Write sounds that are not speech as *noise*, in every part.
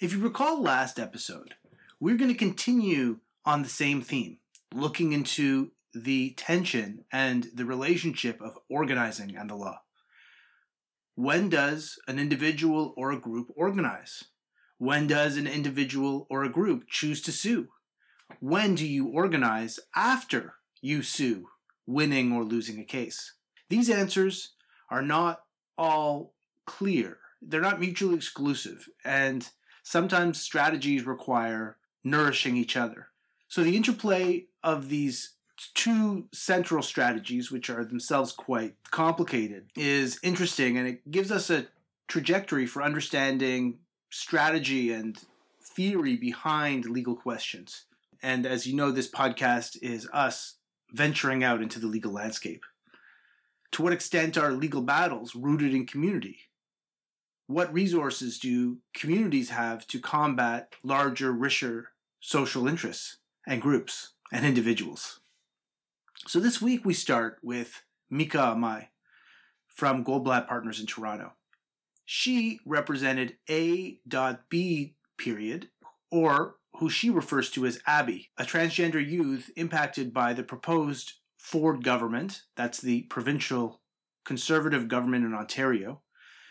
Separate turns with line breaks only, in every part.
If you recall last episode, we're going to continue on the same theme, looking into the tension and the relationship of organizing and the law. When does an individual or a group organize? When does an individual or a group choose to sue? When do you organize after you sue, winning or losing a case? These answers are not all clear. They're not mutually exclusive, and sometimes strategies require nourishing each other. So the interplay of these two central strategies, which are themselves quite complicated, is interesting and it gives us a trajectory for understanding strategy and theory behind legal questions. And as you know, this podcast is us venturing out into the legal landscape. To what extent are legal battles rooted in community? What resources do communities have to combat larger, richer social interests and groups and individuals? So this week we start with Mika Imai from Goldblatt Partners in Toronto. She represented A.B. period, or who she refers to as Abby, a transgender youth impacted by the proposed Ford government, that's the provincial conservative government in Ontario,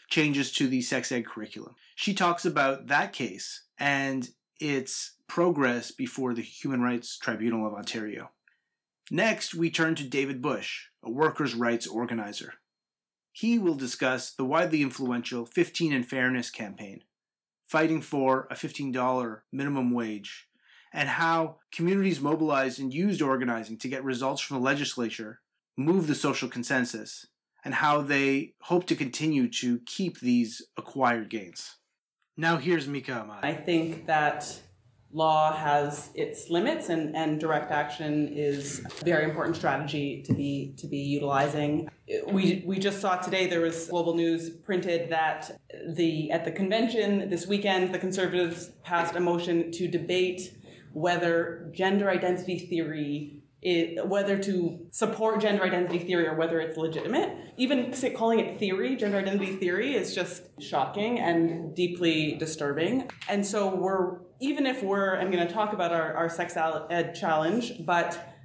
changes to the sex ed curriculum. She talks about that case and its progress before the Human Rights Tribunal of Ontario. Next, we turn to David Bush, a workers' rights organizer. He will discuss the widely influential 15 and Fairness campaign, fighting for a $15 minimum wage, and how communities mobilized and used organizing to get results from the legislature move the social consensus, and how they hope to continue to keep these acquired gains. Now, here's Mika.
I think that law has its limits and, and direct action is a very important strategy to be to be utilizing. We we just saw today there was global news printed that the at the convention this weekend the conservatives passed a motion to debate whether gender identity theory it, whether to support gender identity theory or whether it's legitimate. Even calling it theory, gender identity theory, is just shocking and deeply disturbing. And so we're, even if we're, I'm going to talk about our, our sex ed challenge, but,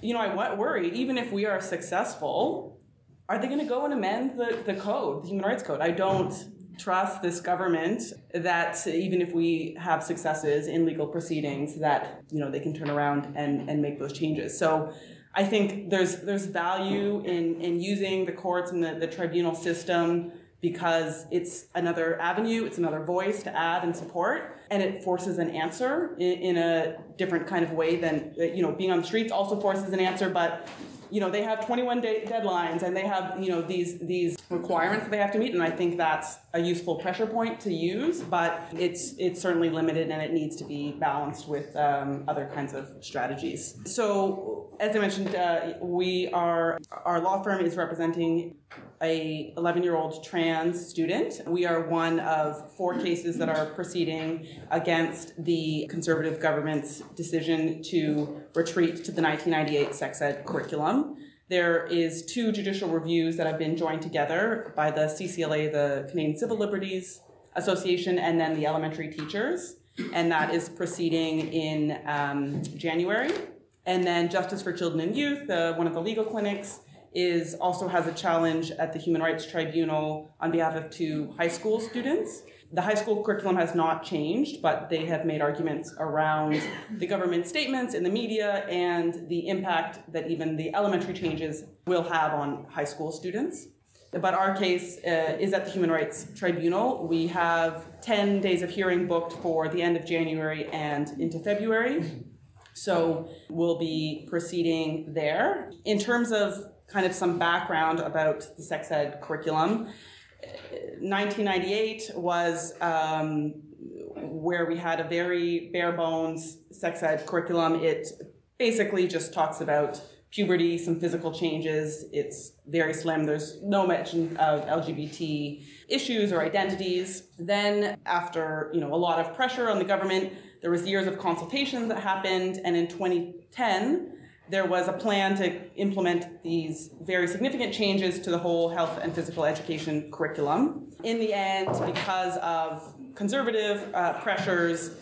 you know, I worry, even if we are successful, are they going to go and amend the, the code, the human rights code? I don't trust this government that even if we have successes in legal proceedings that you know they can turn around and, and make those changes. So i think there's there's value in in using the courts and the, the tribunal system because it's another avenue it's another voice to add and support and it forces an answer in, in a different kind of way than you know being on the streets also forces an answer but you know they have 21 day deadlines and they have you know these these requirements that they have to meet and i think that's a useful pressure point to use but it's it's certainly limited and it needs to be balanced with um, other kinds of strategies. So as i mentioned uh, we are our law firm is representing a 11 year old trans student we are one of four cases that are proceeding against the conservative government's decision to retreat to the 1998 sex ed curriculum there is two judicial reviews that have been joined together by the CCLA, the Canadian Civil Liberties Association, and then the elementary teachers, and that is proceeding in um, January. And then Justice for Children and Youth, uh, one of the legal clinics, is also has a challenge at the Human Rights Tribunal on behalf of two high school students. The high school curriculum has not changed, but they have made arguments around the government statements in the media and the impact that even the elementary changes will have on high school students. But our case uh, is at the Human Rights Tribunal. We have 10 days of hearing booked for the end of January and into February. So we'll be proceeding there. In terms of kind of some background about the sex ed curriculum, 1998 was um, where we had a very bare bones sex ed curriculum. It basically just talks about puberty, some physical changes. It's very slim. There's no mention of LGBT issues or identities. Then, after you know a lot of pressure on the government, there was years of consultations that happened, and in 2010 there was a plan to implement these very significant changes to the whole health and physical education curriculum. In the end, because of conservative uh, pressures,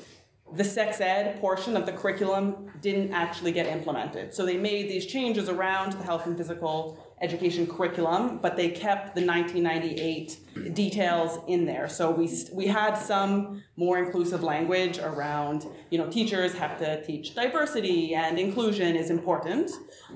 the sex ed portion of the curriculum didn't actually get implemented. So they made these changes around the health and physical education curriculum, but they kept the 1998 details in there. So we we had some more inclusive language around, you know, teachers have to teach diversity and inclusion is important,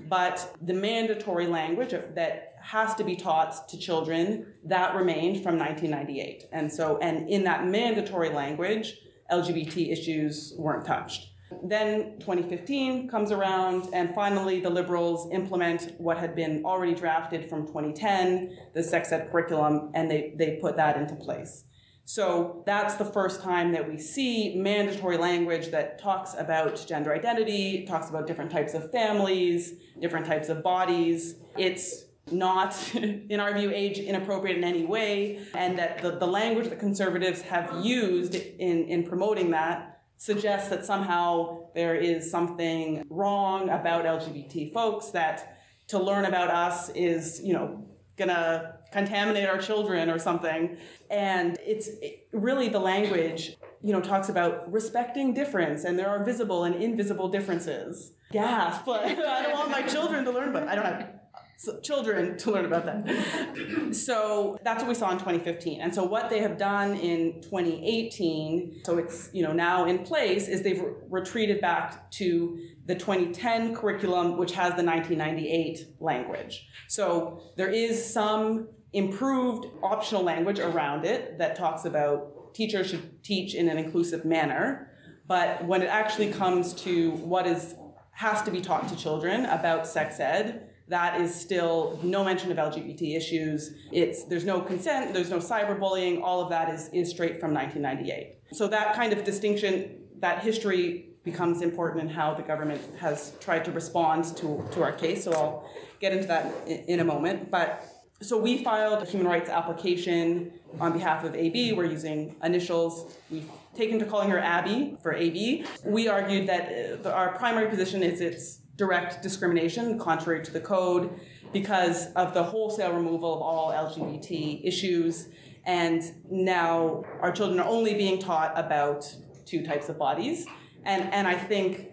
but the mandatory language that has to be taught to children that remained from 1998. And so and in that mandatory language, LGBT issues weren't touched. Then 2015 comes around, and finally the Liberals implement what had been already drafted from 2010, the sex ed curriculum, and they, they put that into place. So that's the first time that we see mandatory language that talks about gender identity, talks about different types of families, different types of bodies. It's not, *laughs* in our view, age inappropriate in any way, and that the, the language that conservatives have used in, in promoting that suggests that somehow there is something wrong about LGBT folks, that to learn about us is, you know, gonna contaminate our children or something. And it's it, really the language, you know, talks about respecting difference and there are visible and invisible differences. Gasp! *laughs* But I don't want my children to learn about. I don't have so children to learn about that. so that's what we saw in 2015. And so what they have done in 2018, so it's you know now in place, is they've re- retreated back to the 2010 curriculum, which has the 1998 language. So there is some improved optional language around it that talks about teachers should teach in an inclusive manner. But when it actually comes to what is has to be taught to children about sex ed, that is still no mention of LGBT issues. It's there's no consent, there's no cyberbullying. All of that is is straight from 1998. So that kind of distinction, that history becomes important in how the government has tried to respond to to our case. So I'll get into that in, in a moment, but. So we filed a human rights application on behalf of AB. We're using initials. We've taken to calling her Abby for AB. We argued that uh, our primary position is it's direct discrimination, contrary to the code, because of the wholesale removal of all LGBT issues. And now our children are only being taught about two types of bodies. And, and I think,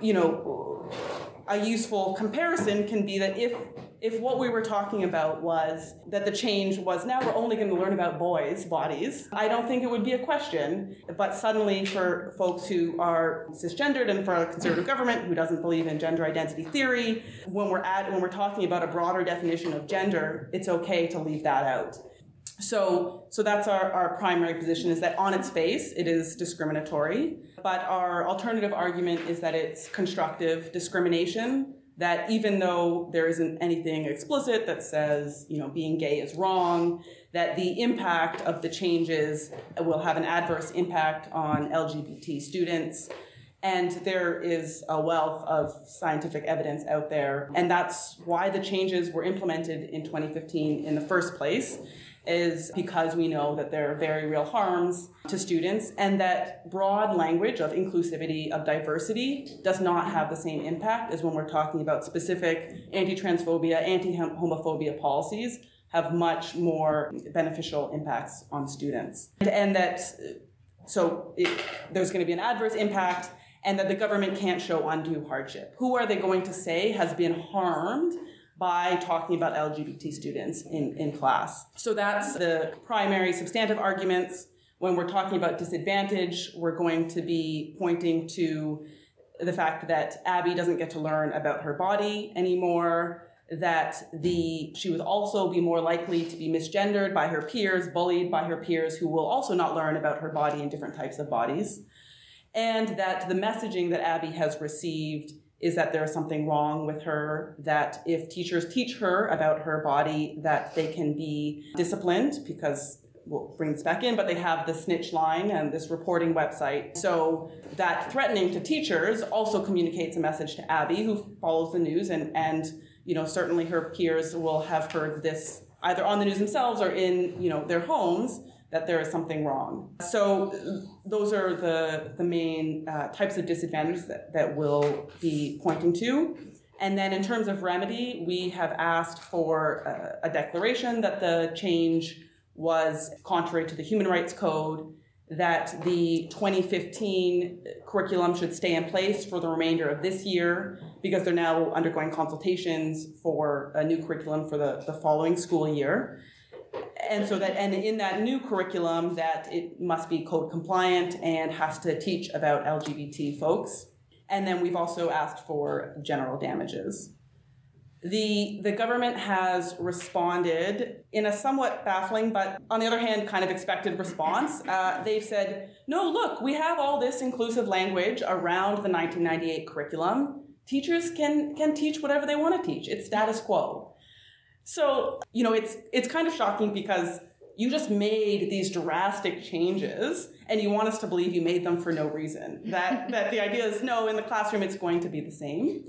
you know, a useful comparison can be that if if what we were talking about was that the change was now we're only going to learn about boys' bodies, I don't think it would be a question. But suddenly, for folks who are cisgendered and for a conservative government who doesn't believe in gender identity theory, when we're at when we're talking about a broader definition of gender, it's okay to leave that out. So, so that's our, our primary position is that on its face it is discriminatory, but our alternative argument is that it's constructive discrimination that even though there isn't anything explicit that says, you know, being gay is wrong, that the impact of the changes will have an adverse impact on LGBT students. And there is a wealth of scientific evidence out there. And that's why the changes were implemented in 2015 in the first place is because we know that there are very real harms to students and that broad language of inclusivity, of diversity, does not have the same impact as when we're talking about specific anti transphobia, anti homophobia policies, have much more beneficial impacts on students. And that, so it, there's going to be an adverse impact and that the government can't show undue hardship. Who are they going to say has been harmed? By talking about LGBT students in, in class. So that's the primary substantive arguments. When we're talking about disadvantage, we're going to be pointing to the fact that Abby doesn't get to learn about her body anymore, that the she would also be more likely to be misgendered by her peers, bullied by her peers who will also not learn about her body and different types of bodies, and that the messaging that Abby has received is that there's something wrong with her, that if teachers teach her about her body, that they can be disciplined because we'll bring this back in, but they have the snitch line and this reporting website. So that threatening to teachers also communicates a message to Abby, who follows the news, and, and you know, certainly her peers will have heard this either on the news themselves or in, you know, their homes that there is something wrong. So those are the, the main uh, types of disadvantages that, that we'll be pointing to. And then in terms of remedy, we have asked for a, a declaration that the change was contrary to the Human Rights Code, that the 2015 curriculum should stay in place for the remainder of this year because they're now undergoing consultations for a new curriculum for the, the following school year and so that and in that new curriculum that it must be code compliant and has to teach about lgbt folks. And then we've also asked for general damages. The the government has responded in a somewhat baffling but on the other hand kind of expected response. Uh, they've said no look we have all this inclusive language around the 1998 curriculum. Teachers can can teach whatever they want to teach. It's status quo so, you know, it's it's kind of shocking because you just made these drastic changes and you want us to believe you made them for no reason. That *laughs* that the idea is no, in the classroom it's going to be the same.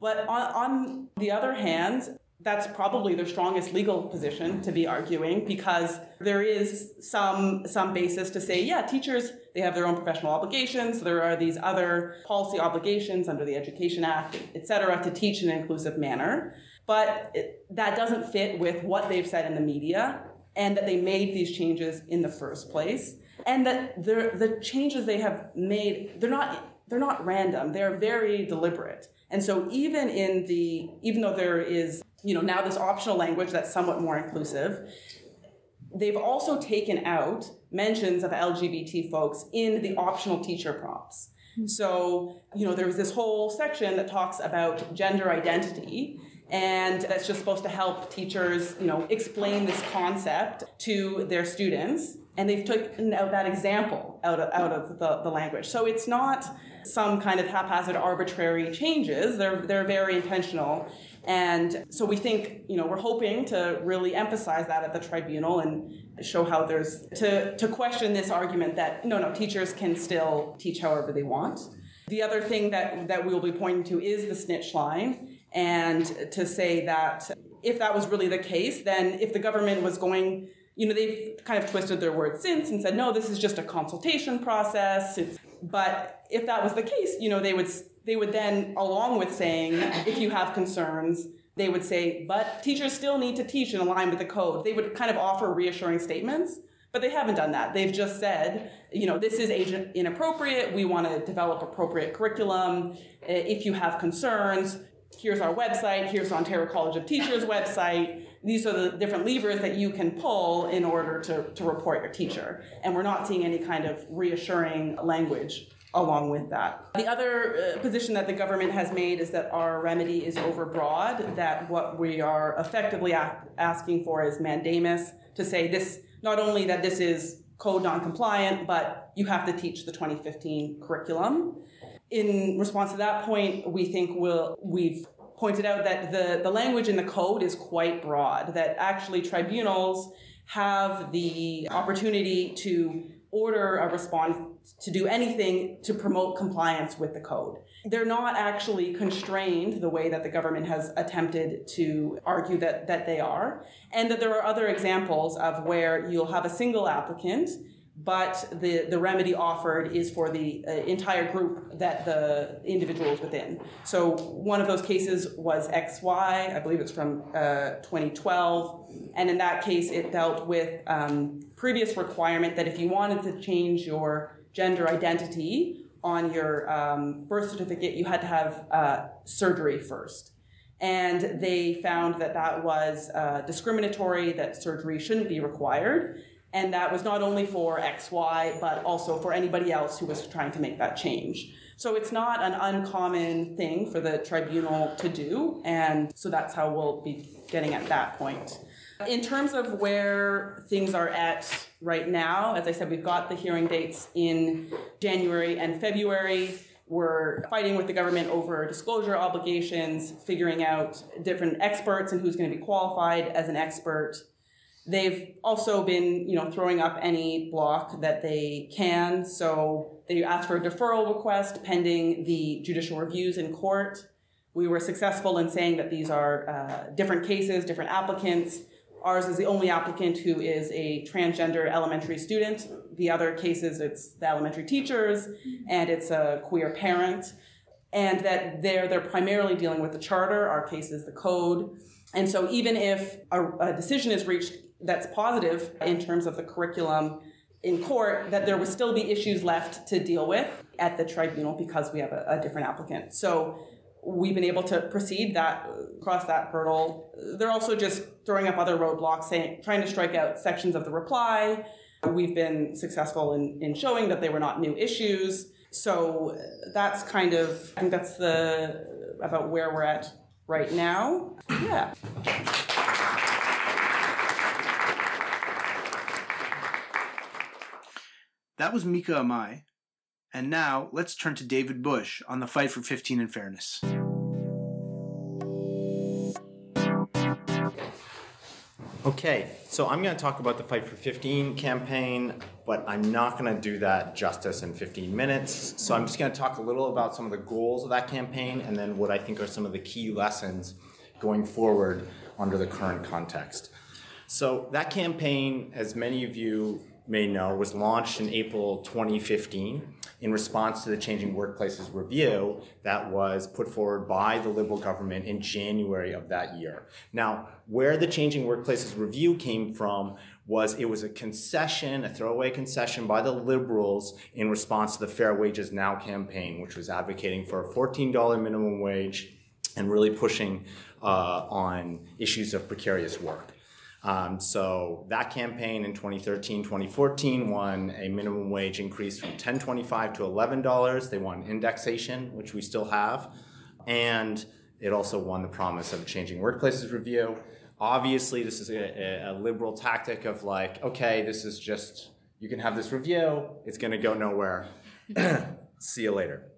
But on, on the other hand, that's probably their strongest legal position to be arguing because there is some some basis to say yeah teachers they have their own professional obligations there are these other policy obligations under the education act et cetera to teach in an inclusive manner but it, that doesn't fit with what they've said in the media and that they made these changes in the first place. And that the changes they have made they're not they're not random. They're very deliberate. And so even in the even though there is you know now this optional language that's somewhat more inclusive they've also taken out mentions of lgbt folks in the optional teacher prompts. Hmm. So you know there was this whole section that talks about gender identity and that's just supposed to help teachers you know explain this concept to their students. And they've taken out that example out of, out of the, the language. So it's not some kind of haphazard arbitrary changes. They're, they're very intentional. And so we think you know we're hoping to really emphasize that at the tribunal and show how there's to, to question this argument that no no teachers can still teach however they want. The other thing that, that we will be pointing to is the snitch line and to say that if that was really the case, then if the government was going, you know, they've kind of twisted their words since and said, no, this is just a consultation process. It's, but if that was the case, you know, they would they would then, along with saying, if you have concerns, they would say, but teachers still need to teach in line with the code. They would kind of offer reassuring statements, but they haven't done that. They've just said, you know, this is age inappropriate. We want to develop appropriate curriculum. If you have concerns, here's our website, here's Ontario College of Teachers website. These are the different levers that you can pull in order to, to report your teacher. And we're not seeing any kind of reassuring language along with that. The other uh, position that the government has made is that our remedy is overbroad, that what we are effectively a- asking for is mandamus to say this, not only that this is code non-compliant, but you have to teach the 2015 curriculum in response to that point, we think we'll, we've pointed out that the, the language in the code is quite broad, that actually tribunals have the opportunity to order a response to do anything to promote compliance with the code. They're not actually constrained the way that the government has attempted to argue that, that they are, and that there are other examples of where you'll have a single applicant but the, the remedy offered is for the uh, entire group that the individual is within. So one of those cases was XY, I believe it's from uh, 2012, and in that case it dealt with um, previous requirement that if you wanted to change your gender identity on your um, birth certificate, you had to have uh, surgery first. And they found that that was uh, discriminatory, that surgery shouldn't be required and that was not only for XY, but also for anybody else who was trying to make that change. So it's not an uncommon thing for the tribunal to do, and so that's how we'll be getting at that point. In terms of where things are at right now, as I said, we've got the hearing dates in January and February. We're fighting with the government over disclosure obligations, figuring out different experts and who's going to be qualified as an expert They've also been, you know, throwing up any block that they can. So they asked for a deferral request pending the judicial reviews in court. We were successful in saying that these are uh, different cases, different applicants. Ours is the only applicant who is a transgender elementary student. The other cases, it's the elementary teachers and it's a queer parent. And that they're, they're primarily dealing with the charter. Our case is the code. And so even if a, a decision is reached that's positive in terms of the curriculum in court, that there would still be issues left to deal with at the tribunal because we have a, a different applicant. So we've been able to proceed that cross that hurdle. They're also just throwing up other roadblocks, saying trying to strike out sections of the reply. We've been successful in, in showing that they were not new issues. So that's kind of I think that's the about where we're at right now. Yeah.
That was Mika Imai. And now let's turn to David Bush on the fight for 15 and fairness.
Okay, so I'm going to talk about the Fight for 15 campaign, but I'm not going to do that justice in 15 minutes. So I'm just going to talk a little about some of the goals of that campaign and then what I think are some of the key lessons going forward under the current context. So that campaign, as many of you may know, was launched in April 2015 in response to the Changing Workplaces review that was put forward by the Liberal government in January of that year. Now, where the Changing Workplaces review came from was it was a concession, a throwaway concession by the Liberals in response to the Fair Wages Now campaign, which was advocating for a $14 minimum wage and really pushing uh, on issues of precarious work. Um, so that campaign in 2013, 2014 won a minimum wage increase from 10.25 to $11. They won indexation, which we still have, and it also won the promise of a changing workplaces review. Obviously, this is a, a liberal tactic of like, okay, this is just you can have this review, it's going to go nowhere. *clears throat* See you later.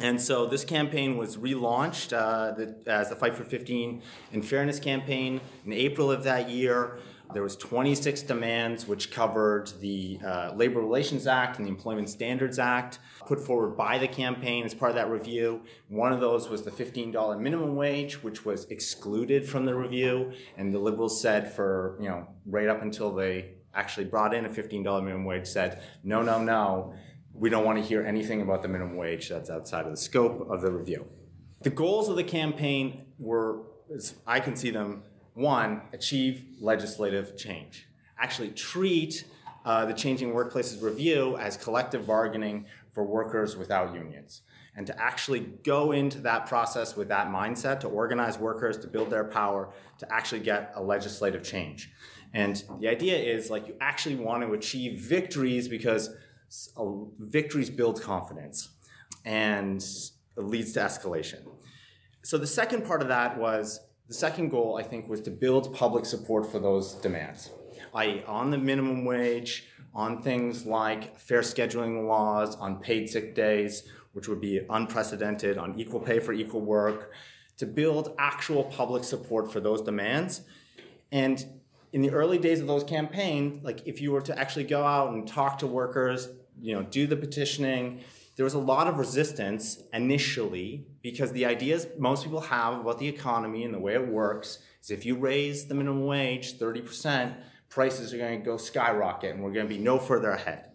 And so this campaign was relaunched uh, the, as the Fight for 15 and Fairness campaign in April of that year. There was 26 demands which covered the uh, Labor Relations Act and the Employment Standards Act put forward by the campaign as part of that review. One of those was the $15 minimum wage, which was excluded from the review. And the Liberals said for, you know, right up until they actually brought in a $15 minimum wage, said, no, no, no we don't want to hear anything about the minimum wage that's outside of the scope of the review. The goals of the campaign were, as I can see them, one, achieve legislative change. Actually, treat uh, the Changing Workplaces Review as collective bargaining for workers without unions. And to actually go into that process with that mindset, to organize workers, to build their power, to actually get a legislative change. And the idea is like you actually want to achieve victories because victories build confidence and leads to escalation. So the second part of that was the second goal, I think, was to build public support for those demands, i.e., on the minimum wage, on things like fair scheduling laws, on paid sick days, which would be unprecedented, on equal pay for equal work, to build actual public support for those demands. And in the early days of those campaigns, like if you were to actually go out and talk to workers, you know, do the petitioning, there was a lot of resistance initially because the ideas most people have about the economy and the way it works is if you raise the minimum wage 30%, prices are going to go skyrocket and we're going to be no further ahead.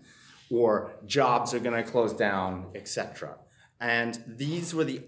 Or jobs are going to close down, etc. And these were the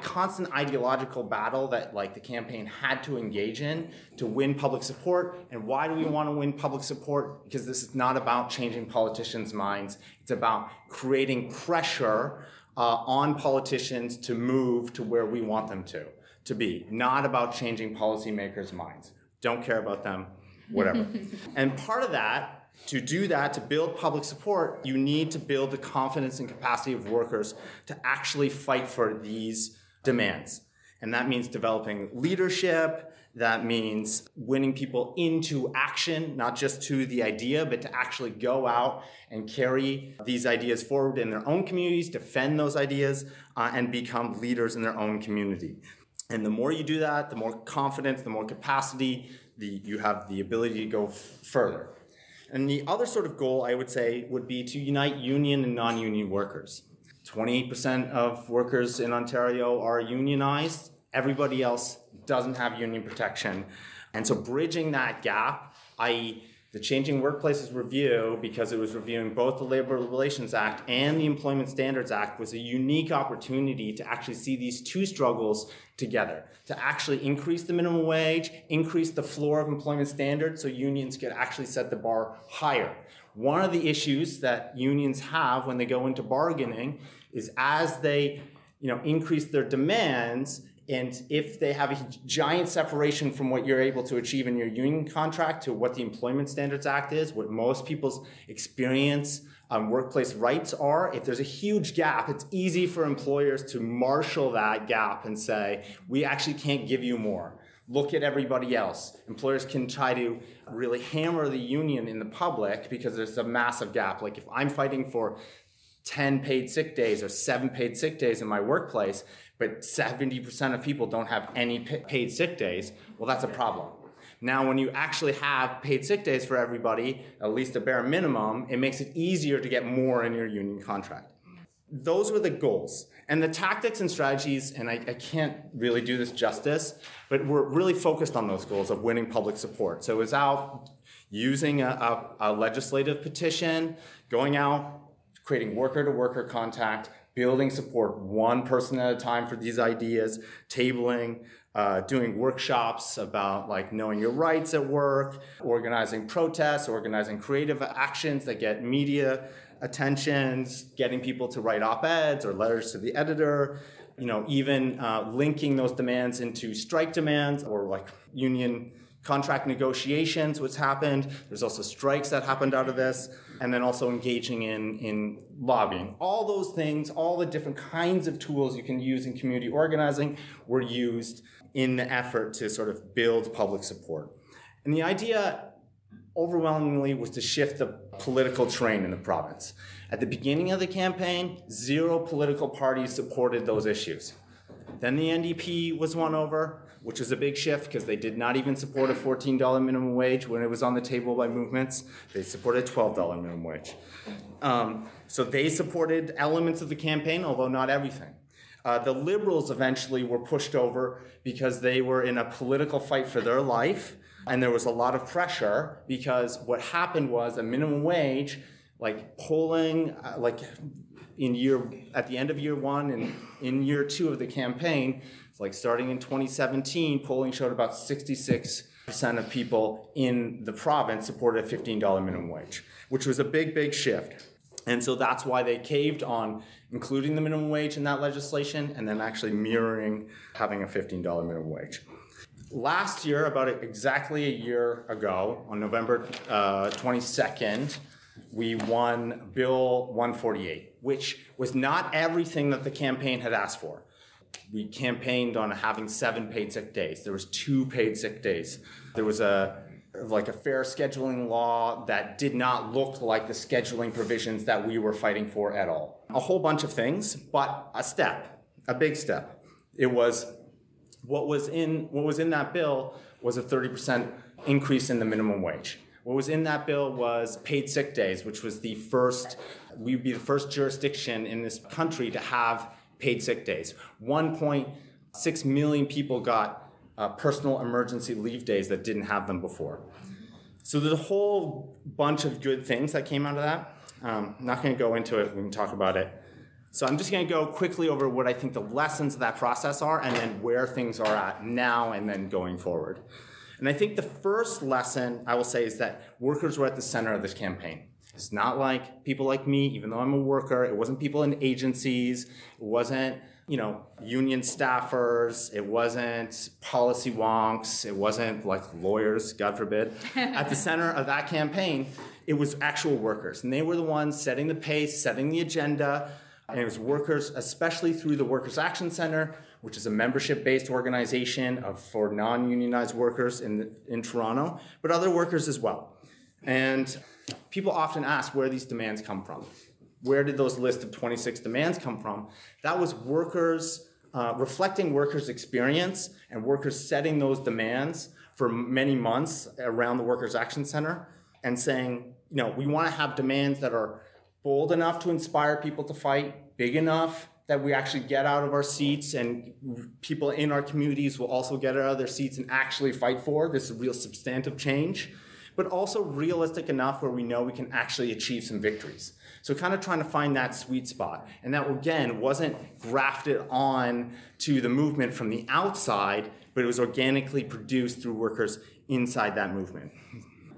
constant ideological battle that like the campaign had to engage in to win public support. And why do we want to win public support? Because this is not about changing politicians' minds. It's about creating pressure uh, on politicians to move to where we want them to to be. Not about changing policymakers' minds. Don't care about them. Whatever. *laughs* and part of that to do that, to build public support, you need to build the confidence and capacity of workers to actually fight for these demands. And that means developing leadership. That means winning people into action, not just to the idea, but to actually go out and carry these ideas forward in their own communities, defend those ideas, uh, and become leaders in their own community. And the more you do that, the more confidence, the more capacity, the, you have the ability to go f- further. And the other sort of goal I would say would be to unite union and non union workers. 28% of workers in Ontario are unionized, everybody else doesn't have union protection. And so bridging that gap, i.e., the Changing Workplaces Review, because it was reviewing both the Labor Relations Act and the Employment Standards Act, was a unique opportunity to actually see these two struggles together, to actually increase the minimum wage, increase the floor of employment standards so unions could actually set the bar higher. One of the issues that unions have when they go into bargaining is as they you know, increase their demands, and if they have a giant separation from what you're able to achieve in your union contract to what the Employment Standards Act is, what most people's experience on workplace rights are, if there's a huge gap, it's easy for employers to marshal that gap and say, we actually can't give you more. Look at everybody else. Employers can try to really hammer the union in the public because there's a massive gap. Like if I'm fighting for 10 paid sick days or seven paid sick days in my workplace, but 70% of people don't have any paid sick days, well, that's a problem. Now, when you actually have paid sick days for everybody, at least a bare minimum, it makes it easier to get more in your union contract. Those were the goals. And the tactics and strategies, and I, I can't really do this justice, but we're really focused on those goals of winning public support. So it was out using a, a, a legislative petition, going out, creating worker to worker contact, building support one person at a time for these ideas, tabling, uh, doing workshops about like knowing your rights at work, organizing protests, organizing creative actions that get media attentions, getting people to write op-eds or letters to the editor, you know, even uh, linking those demands into strike demands or like union contract negotiations, what's happened. There's also strikes that happened out of this, and then also engaging in, in lobbying. All those things, all the different kinds of tools you can use in community organizing were used in the effort to sort of build public support. And the idea overwhelmingly was to shift the political terrain in the province. At the beginning of the campaign, zero political parties supported those issues. Then the NDP was won over which was a big shift because they did not even support a $14 minimum wage when it was on the table by movements. They supported $12 minimum wage. Um, so they supported elements of the campaign, although not everything. Uh, the liberals eventually were pushed over because they were in a political fight for their life, and there was a lot of pressure because what happened was a minimum wage, like polling, uh, like in year at the end of year one and in year two of the campaign, like starting in 2017, polling showed about 66% of people in the province supported a $15 minimum wage, which was a big, big shift. And so that's why they caved on including the minimum wage in that legislation and then actually mirroring having a $15 minimum wage. Last year, about exactly a year ago, on November uh, 22nd, we won Bill 148, which was not everything that the campaign had asked for we campaigned on having seven paid sick days. There was two paid sick days. There was a like a fair scheduling law that did not look like the scheduling provisions that we were fighting for at all. A whole bunch of things, but a step, a big step. It was what was in what was in that bill was a 30% increase in the minimum wage. What was in that bill was paid sick days, which was the first we'd be the first jurisdiction in this country to have paid sick days. 1.6 million people got uh, personal emergency leave days that didn't have them before. So there's a whole bunch of good things that came out of that. Um, I'm not going to go into it. We can talk about it. So I'm just going to go quickly over what I think the lessons of that process are, and then where things are at now, and then going forward. And I think the first lesson I will say is that workers were at the center of this campaign. It's not like people like me, even though I'm a worker. It wasn't people in agencies. It wasn't, you know, union staffers. It wasn't policy wonks. It wasn't like lawyers, God forbid. *laughs* At the center of that campaign, it was actual workers. And they were the ones setting the pace, setting the agenda. And it was workers, especially through the Workers' Action Center, which is a membership-based organization of, for non-unionized workers in, in Toronto, but other workers as well. And people often ask where these demands come from. Where did those list of 26 demands come from? That was workers uh, reflecting workers' experience and workers setting those demands for many months around the Workers' Action Center and saying, you know, we want to have demands that are bold enough to inspire people to fight, big enough that we actually get out of our seats and people in our communities will also get out of their seats and actually fight for. This is real substantive change, but also realistic enough where we know we can actually achieve some victories. So kind of trying to find that sweet spot. And that again wasn't grafted on to the movement from the outside, but it was organically produced through workers inside that movement.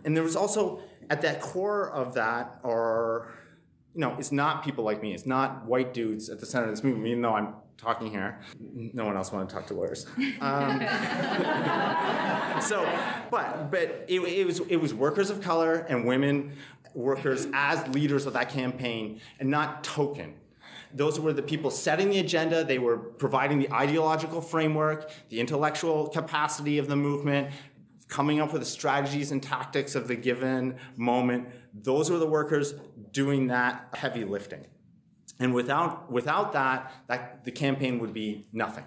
And there was also at that core of that are you know, it's not people like me. It's not white dudes at the center of this movement, even though I'm talking here. No one else wanted to talk to lawyers. Um, *laughs* so, but but it, it, was it was workers of color and women workers as leaders of that campaign, and not token. Those were the people setting the agenda. They were providing the ideological framework, the intellectual capacity of the movement, coming up with the strategies and tactics of the given moment. Those were the workers doing that heavy lifting. And without, without that, that, the campaign would be nothing.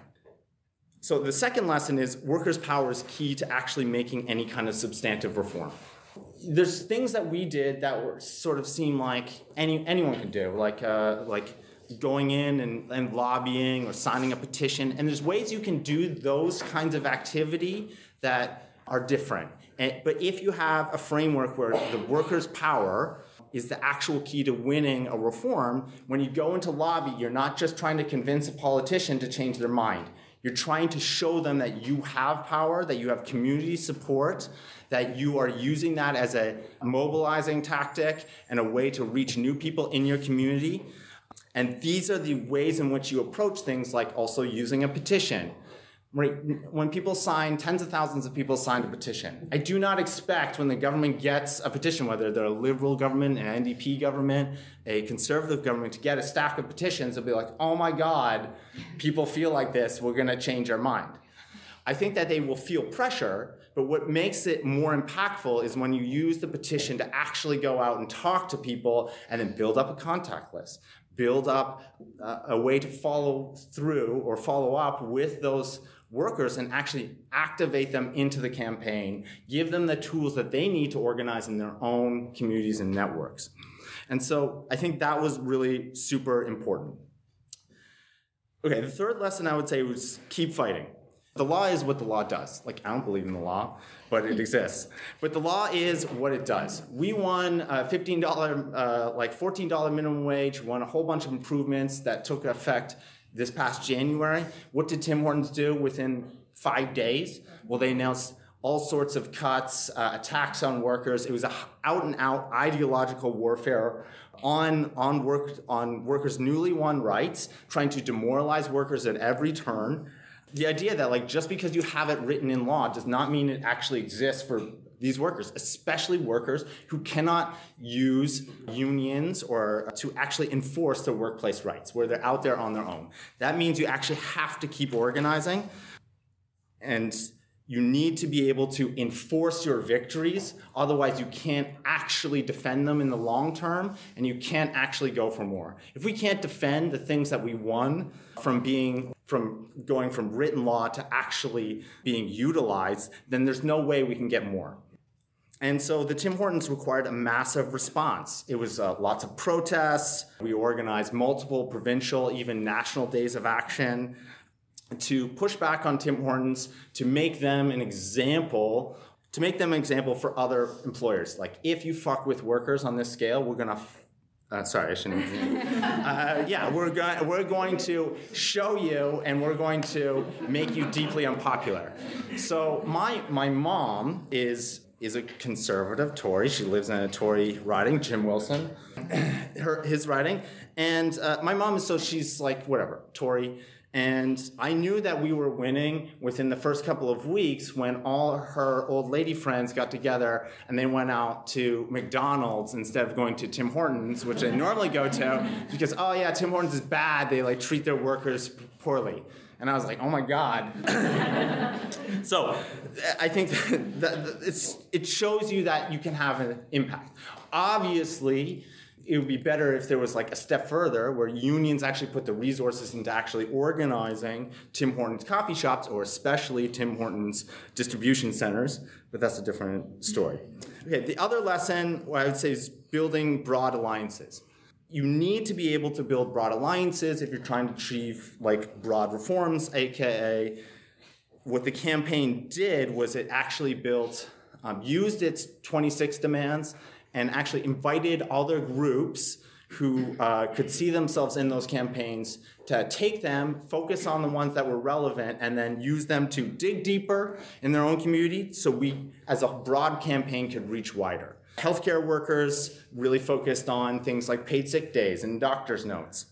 So the second lesson is workers' power is key to actually making any kind of substantive reform. There's things that we did that were sort of seem like any, anyone could do, like, uh, like going in and, and lobbying or signing a petition. And there's ways you can do those kinds of activity that are different. And, but if you have a framework where the workers' power is the actual key to winning a reform, when you go into lobby, you're not just trying to convince a politician to change their mind. You're trying to show them that you have power, that you have community support, that you are using that as a mobilizing tactic and a way to reach new people in your community. And these are the ways in which you approach things like also using a petition, Right, when people sign, tens of thousands of people signed a petition. I do not expect when the government gets a petition, whether they're a liberal government, an NDP government, a conservative government, to get a stack of petitions and be like, oh my God, people feel like this, we're gonna change our mind. I think that they will feel pressure, but what makes it more impactful is when you use the petition to actually go out and talk to people and then build up a contact list, build up uh, a way to follow through or follow up with those workers and actually activate them into the campaign, give them the tools that they need to organize in their own communities and networks. And so I think that was really super important. Okay, the third lesson I would say was keep fighting. The law is what the law does. Like, I don't believe in the law, but it exists. But the law is what it does. We won a $15, uh, like $14 minimum wage, won a whole bunch of improvements that took effect this past January. What did Tim Hortons do within five days? Well, they announced all sorts of cuts, uh, attacks on workers. It was a out and out ideological warfare on on work on workers' newly won rights, trying to demoralize workers at every turn. The idea that like just because you have it written in law does not mean it actually exists for these workers, especially workers who cannot use unions or to actually enforce their workplace rights, where they're out there on their own. That means you actually have to keep organizing and you need to be able to enforce your victories. Otherwise, you can't actually defend them in the long term and you can't actually go for more. If we can't defend the things that we won from being from going from written law to actually being utilized, then there's no way we can get more. And so the Tim Hortons required a massive response. It was uh, lots of protests. We organized multiple provincial, even national days of action to push back on Tim Hortons, to make them an example, to make them an example for other employers. Like, if you fuck with workers on this scale, we're gonna uh, sorry, I shouldn't. *laughs* uh, yeah, we're going. We're going to show you, and we're going to make you deeply unpopular. So my my mom is is a conservative Tory. She lives in a Tory riding, Jim Wilson, *clears throat* her his riding, and uh, my mom is so she's like whatever Tory. And I knew that we were winning within the first couple of weeks when all her old lady friends got together and they went out to McDonald's instead of going to Tim Hortons, which they normally go to, because oh yeah, Tim Hortons is bad. They like treat their workers poorly. And I was like, oh my God. *laughs* so I think that, that it shows you that you can have an impact. Obviously, it would be better if there was like a step further where unions actually put the resources into actually organizing Tim Hortons coffee shops or especially Tim Hortons distribution centers, but that's a different story. Okay, the other lesson what I would say is building broad alliances. You need to be able to build broad alliances if you're trying to achieve like broad reforms, aka what the campaign did was it actually built, um, used its 26 demands and actually invited other groups who uh, could see themselves in those campaigns to take them, focus on the ones that were relevant, and then use them to dig deeper in their own community so we, as a broad campaign, could reach wider. Healthcare workers really focused on things like paid sick days and doctor's notes.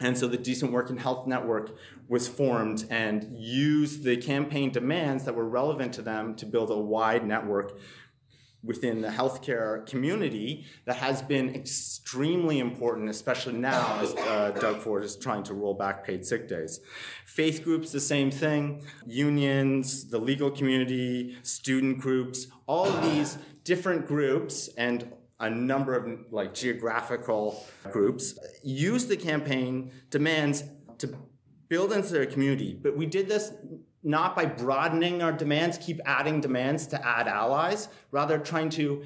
And so the Decent Work and Health Network was formed and used the campaign demands that were relevant to them to build a wide network within the healthcare community that has been extremely important, especially now as uh, Doug Ford is trying to roll back paid sick days. Faith groups, the same thing. Unions, the legal community, student groups, all of these different groups and a number of like geographical groups use the campaign demands to build into their community. But we did this not by broadening our demands, keep adding demands to add allies, rather trying to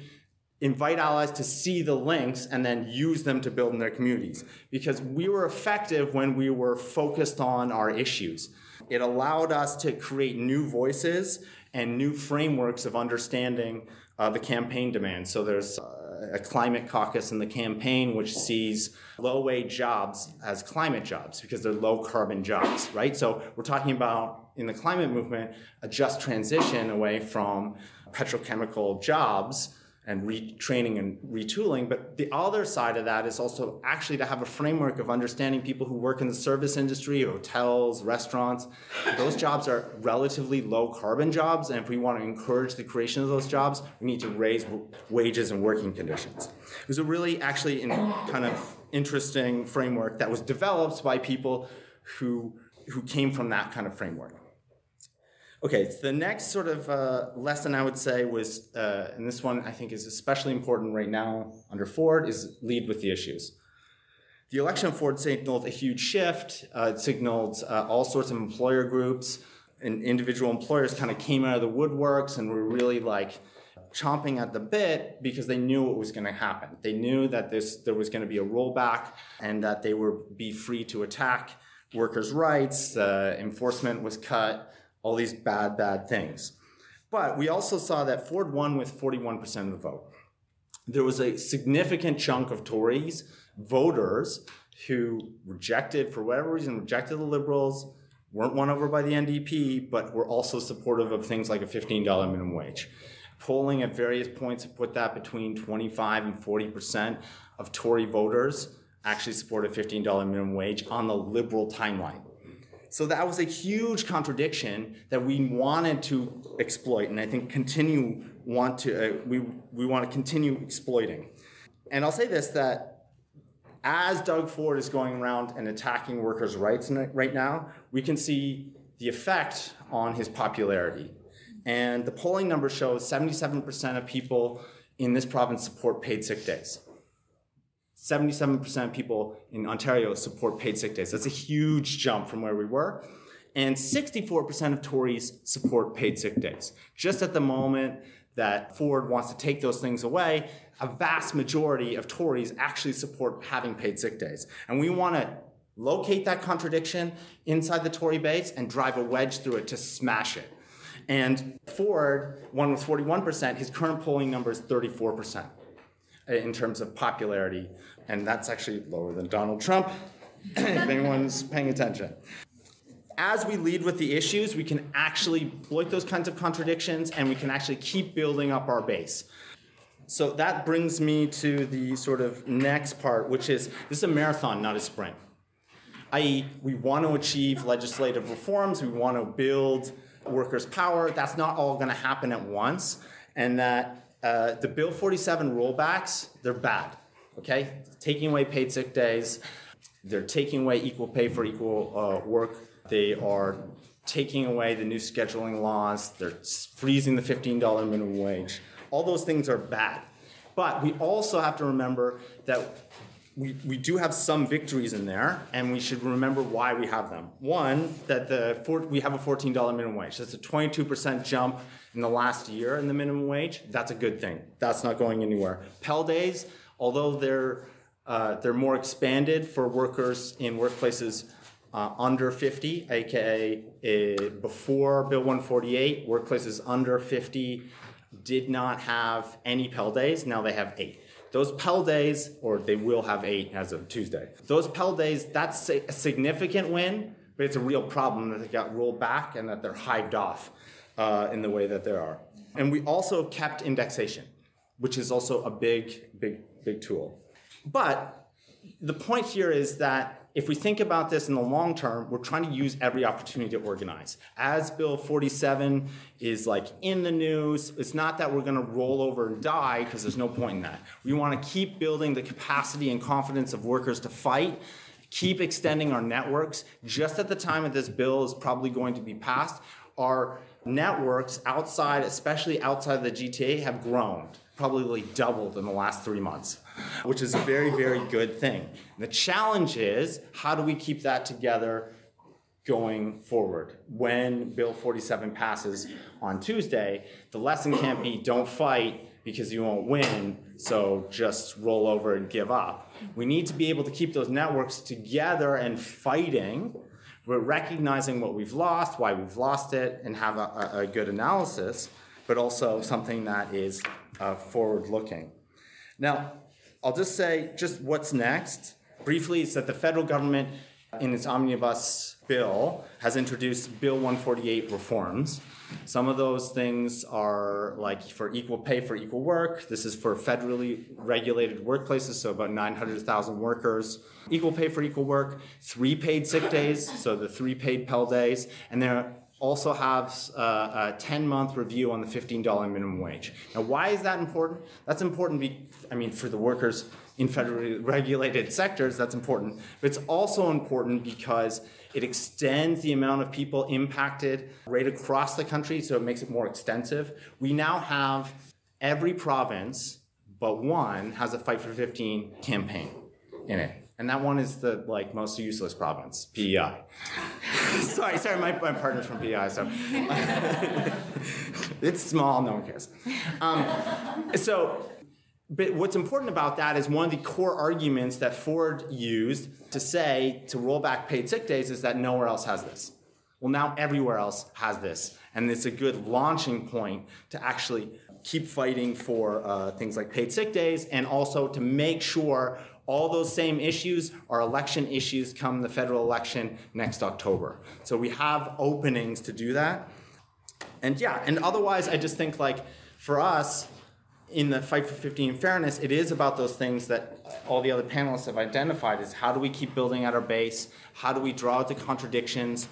invite allies to see the links and then use them to build in their communities. Because we were effective when we were focused on our issues. It allowed us to create new voices and new frameworks of understanding uh, the campaign demands. So there's uh, a climate caucus in the campaign which sees low wage jobs as climate jobs because they're low carbon jobs, right? So we're talking about in the climate movement a just transition away from petrochemical jobs and retraining and retooling. But the other side of that is also actually to have a framework of understanding people who work in the service industry, hotels, restaurants. Those jobs are relatively low carbon jobs. And if we want to encourage the creation of those jobs, we need to raise wages and working conditions. It was a really actually in kind of interesting framework that was developed by people who, who came from that kind of framework. Okay, so the next sort of uh, lesson I would say was, uh, and this one I think is especially important right now under Ford, is lead with the issues. The election of Ford signaled a huge shift. Uh, it signaled uh, all sorts of employer groups and individual employers kind of came out of the woodworks and were really like chomping at the bit because they knew what was going to happen. They knew that this there was going to be a rollback and that they would be free to attack workers' rights. Uh, enforcement was cut all these bad, bad things. But we also saw that Ford won with 41% of the vote. There was a significant chunk of Tories, voters, who rejected, for whatever reason, rejected the Liberals, weren't won over by the NDP, but were also supportive of things like a $15 minimum wage. Polling at various points put that between 25 and 40% of Tory voters actually support a $15 minimum wage on the Liberal timeline. So that was a huge contradiction that we wanted to exploit, and I think continue want to uh, we we want to continue exploiting. And I'll say this that as Doug Ford is going around and attacking workers' rights right now, we can see the effect on his popularity. And the polling number shows 77% of people in this province support paid sick days. 77% of people in Ontario support paid sick days. That's a huge jump from where we were. And 64% of Tories support paid sick days. Just at the moment that Ford wants to take those things away, a vast majority of Tories actually support having paid sick days. And we want to locate that contradiction inside the Tory base and drive a wedge through it to smash it. And Ford won with 41%, his current polling number is 34% in terms of popularity and that's actually lower than Donald Trump, *coughs* if anyone's paying attention. As we lead with the issues, we can actually exploit those kinds of contradictions and we can actually keep building up our base. So that brings me to the sort of next part, which is this is a marathon, not a sprint. I.e., we want to achieve legislative reforms, we want to build workers' power. That's not all going to happen at once. And that uh, the Bill 47 rollbacks, they're bad okay? Taking away paid sick days, they're taking away equal pay for equal uh, work, they are taking away the new scheduling laws, they're freezing the $15 minimum wage. All those things are bad. But we also have to remember that we, we do have some victories in there, and we should remember why we have them. One, that the four, we have a $14 minimum wage. That's a 22% jump in the last year in the minimum wage. That's a good thing. That's not going anywhere. PEL days, although they're uh, they're more expanded for workers in workplaces uh, under 50, aka uh, before Bill 148, workplaces under 50 did not have any PEL days. Now they have eight. Those PEL days, or they will have eight as of Tuesday. Those PEL days, that's a significant win, but it's a real problem that they got rolled back and that they're hived off uh, in the way that they are. And we also kept indexation, which is also a big, big, big tool. But the point here is that if we think about this in the long term, we're trying to use every opportunity to organize. As Bill 47 is like in the news, it's not that we're going to roll over and die because there's no point in that. We want to keep building the capacity and confidence of workers to fight, keep extending our networks. Just at the time that this bill is probably going to be passed, our networks outside, especially outside the GTA, have grown probably doubled in the last three months, which is a very, very good thing. the challenge is how do we keep that together going forward? When Bill 47 passes on Tuesday, the lesson can't be don't fight because you won't win, so just roll over and give up. We need to be able to keep those networks together and fighting. We're recognizing what we've lost, why we've lost it, and have a, a good analysis, but also something that is uh, forward looking. Now, I'll just say just what's next. Briefly, is that the federal government, in its omnibus bill, has introduced Bill 148 reforms. Some of those things are like for equal pay for equal work. This is for federally regulated workplaces, so about 900,000 workers. Equal pay for equal work, three paid sick days, so the three paid PEL days, and there also has uh, a 10 month review on the $15 minimum wage. Now, why is that important? That's important, be, I mean, for the workers in federally regulated sectors, that's important. But it's also important because it extends the amount of people impacted right across the country, so it makes it more extensive. We now have every province but one has a Fight for 15 campaign in it and that one is the like most useless province, PEI. *laughs* sorry, sorry, my, my partner's from PEI, so *laughs* it's small, no one cares. Um, so, but what's important about that is one of the core arguments that Ford used to say to roll back paid sick days is that nowhere else has this. Well, now everywhere else has this, and it's a good launching point to actually keep fighting for uh, things like paid sick days and also to make sure all those same issues are election issues come the federal election next October. So we have openings to do that. And yeah, and otherwise, I just think like for us, in the fight for 15 fairness, it is about those things that all the other panelists have identified is how do we keep building at our base? How do we draw out the contradictions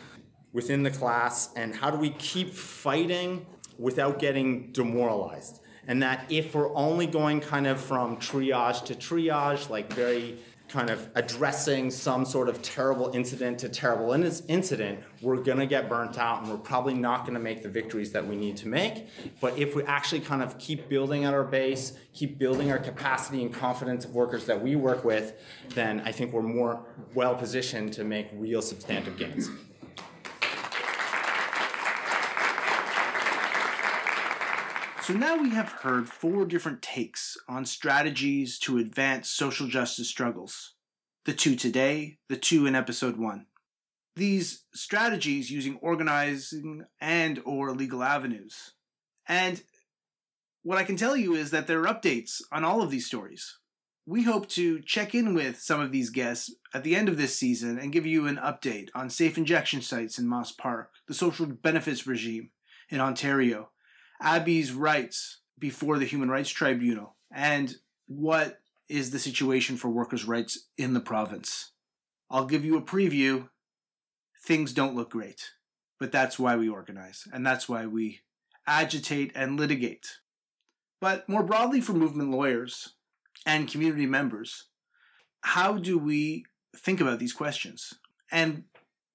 within the class? And how do we keep fighting without getting demoralized? And that if we're only going kind of from triage to triage, like very kind of addressing some sort of terrible incident to terrible in this incident, we're going to get burnt out and we're probably not going to make the victories that we need to make. But if we actually kind of keep building at our base, keep building our capacity and confidence of workers that we work with, then I think we're more well positioned to make real substantive gains.
So now we have heard four different takes on strategies to advance social justice struggles. The two today, the two in episode 1. These strategies using organizing and or legal avenues. And what I can tell you is that there are updates on all of these stories. We hope to check in with some of these guests at the end of this season and give you an update on safe injection sites in Moss Park, the social benefits regime in Ontario, Abby's rights before the Human Rights Tribunal and what is the situation for workers' rights in the province. I'll give you a preview. Things don't look great, but that's why we organize and that's why we agitate and litigate. But more broadly, for movement lawyers and community members, how do we think about these questions? And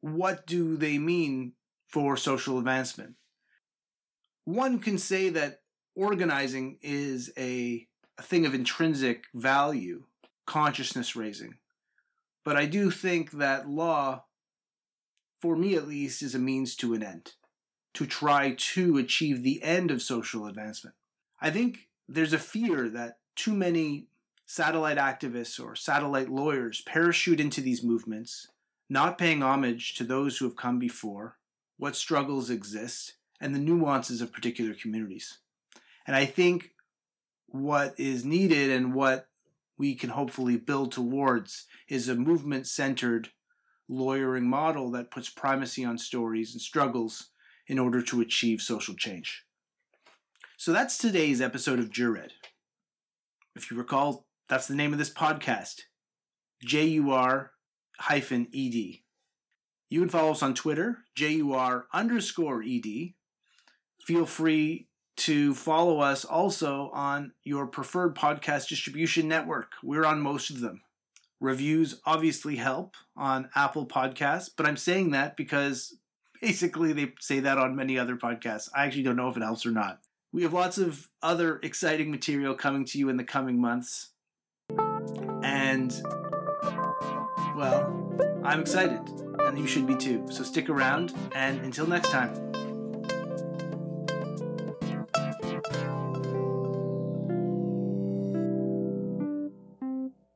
what do they mean for social advancement? One can say that organizing is a a thing of intrinsic value, consciousness raising. But I do think that law, for me at least, is a means to an end, to try to achieve the end of social advancement. I think there's a fear that too many satellite activists or satellite lawyers parachute into these movements, not paying homage to those who have come before, what struggles exist, and the nuances of particular communities. And I think what is needed and what we can hopefully build towards is a movement centered lawyering model that puts primacy on stories and struggles in order to achieve social change. So that's today's episode of Jured. If you recall, that's the name of this podcast J U R hyphen E D. You can follow us on Twitter, J U R underscore E D. Feel free to follow us also on your preferred podcast distribution network. We're on most of them. Reviews obviously help on Apple Podcasts, but I'm saying that because basically they say that on many other podcasts. I actually don't know if it helps or not. We have lots of other exciting material coming to you in the coming months. And, well, I'm excited, and you should be too. So stick around, and until next time.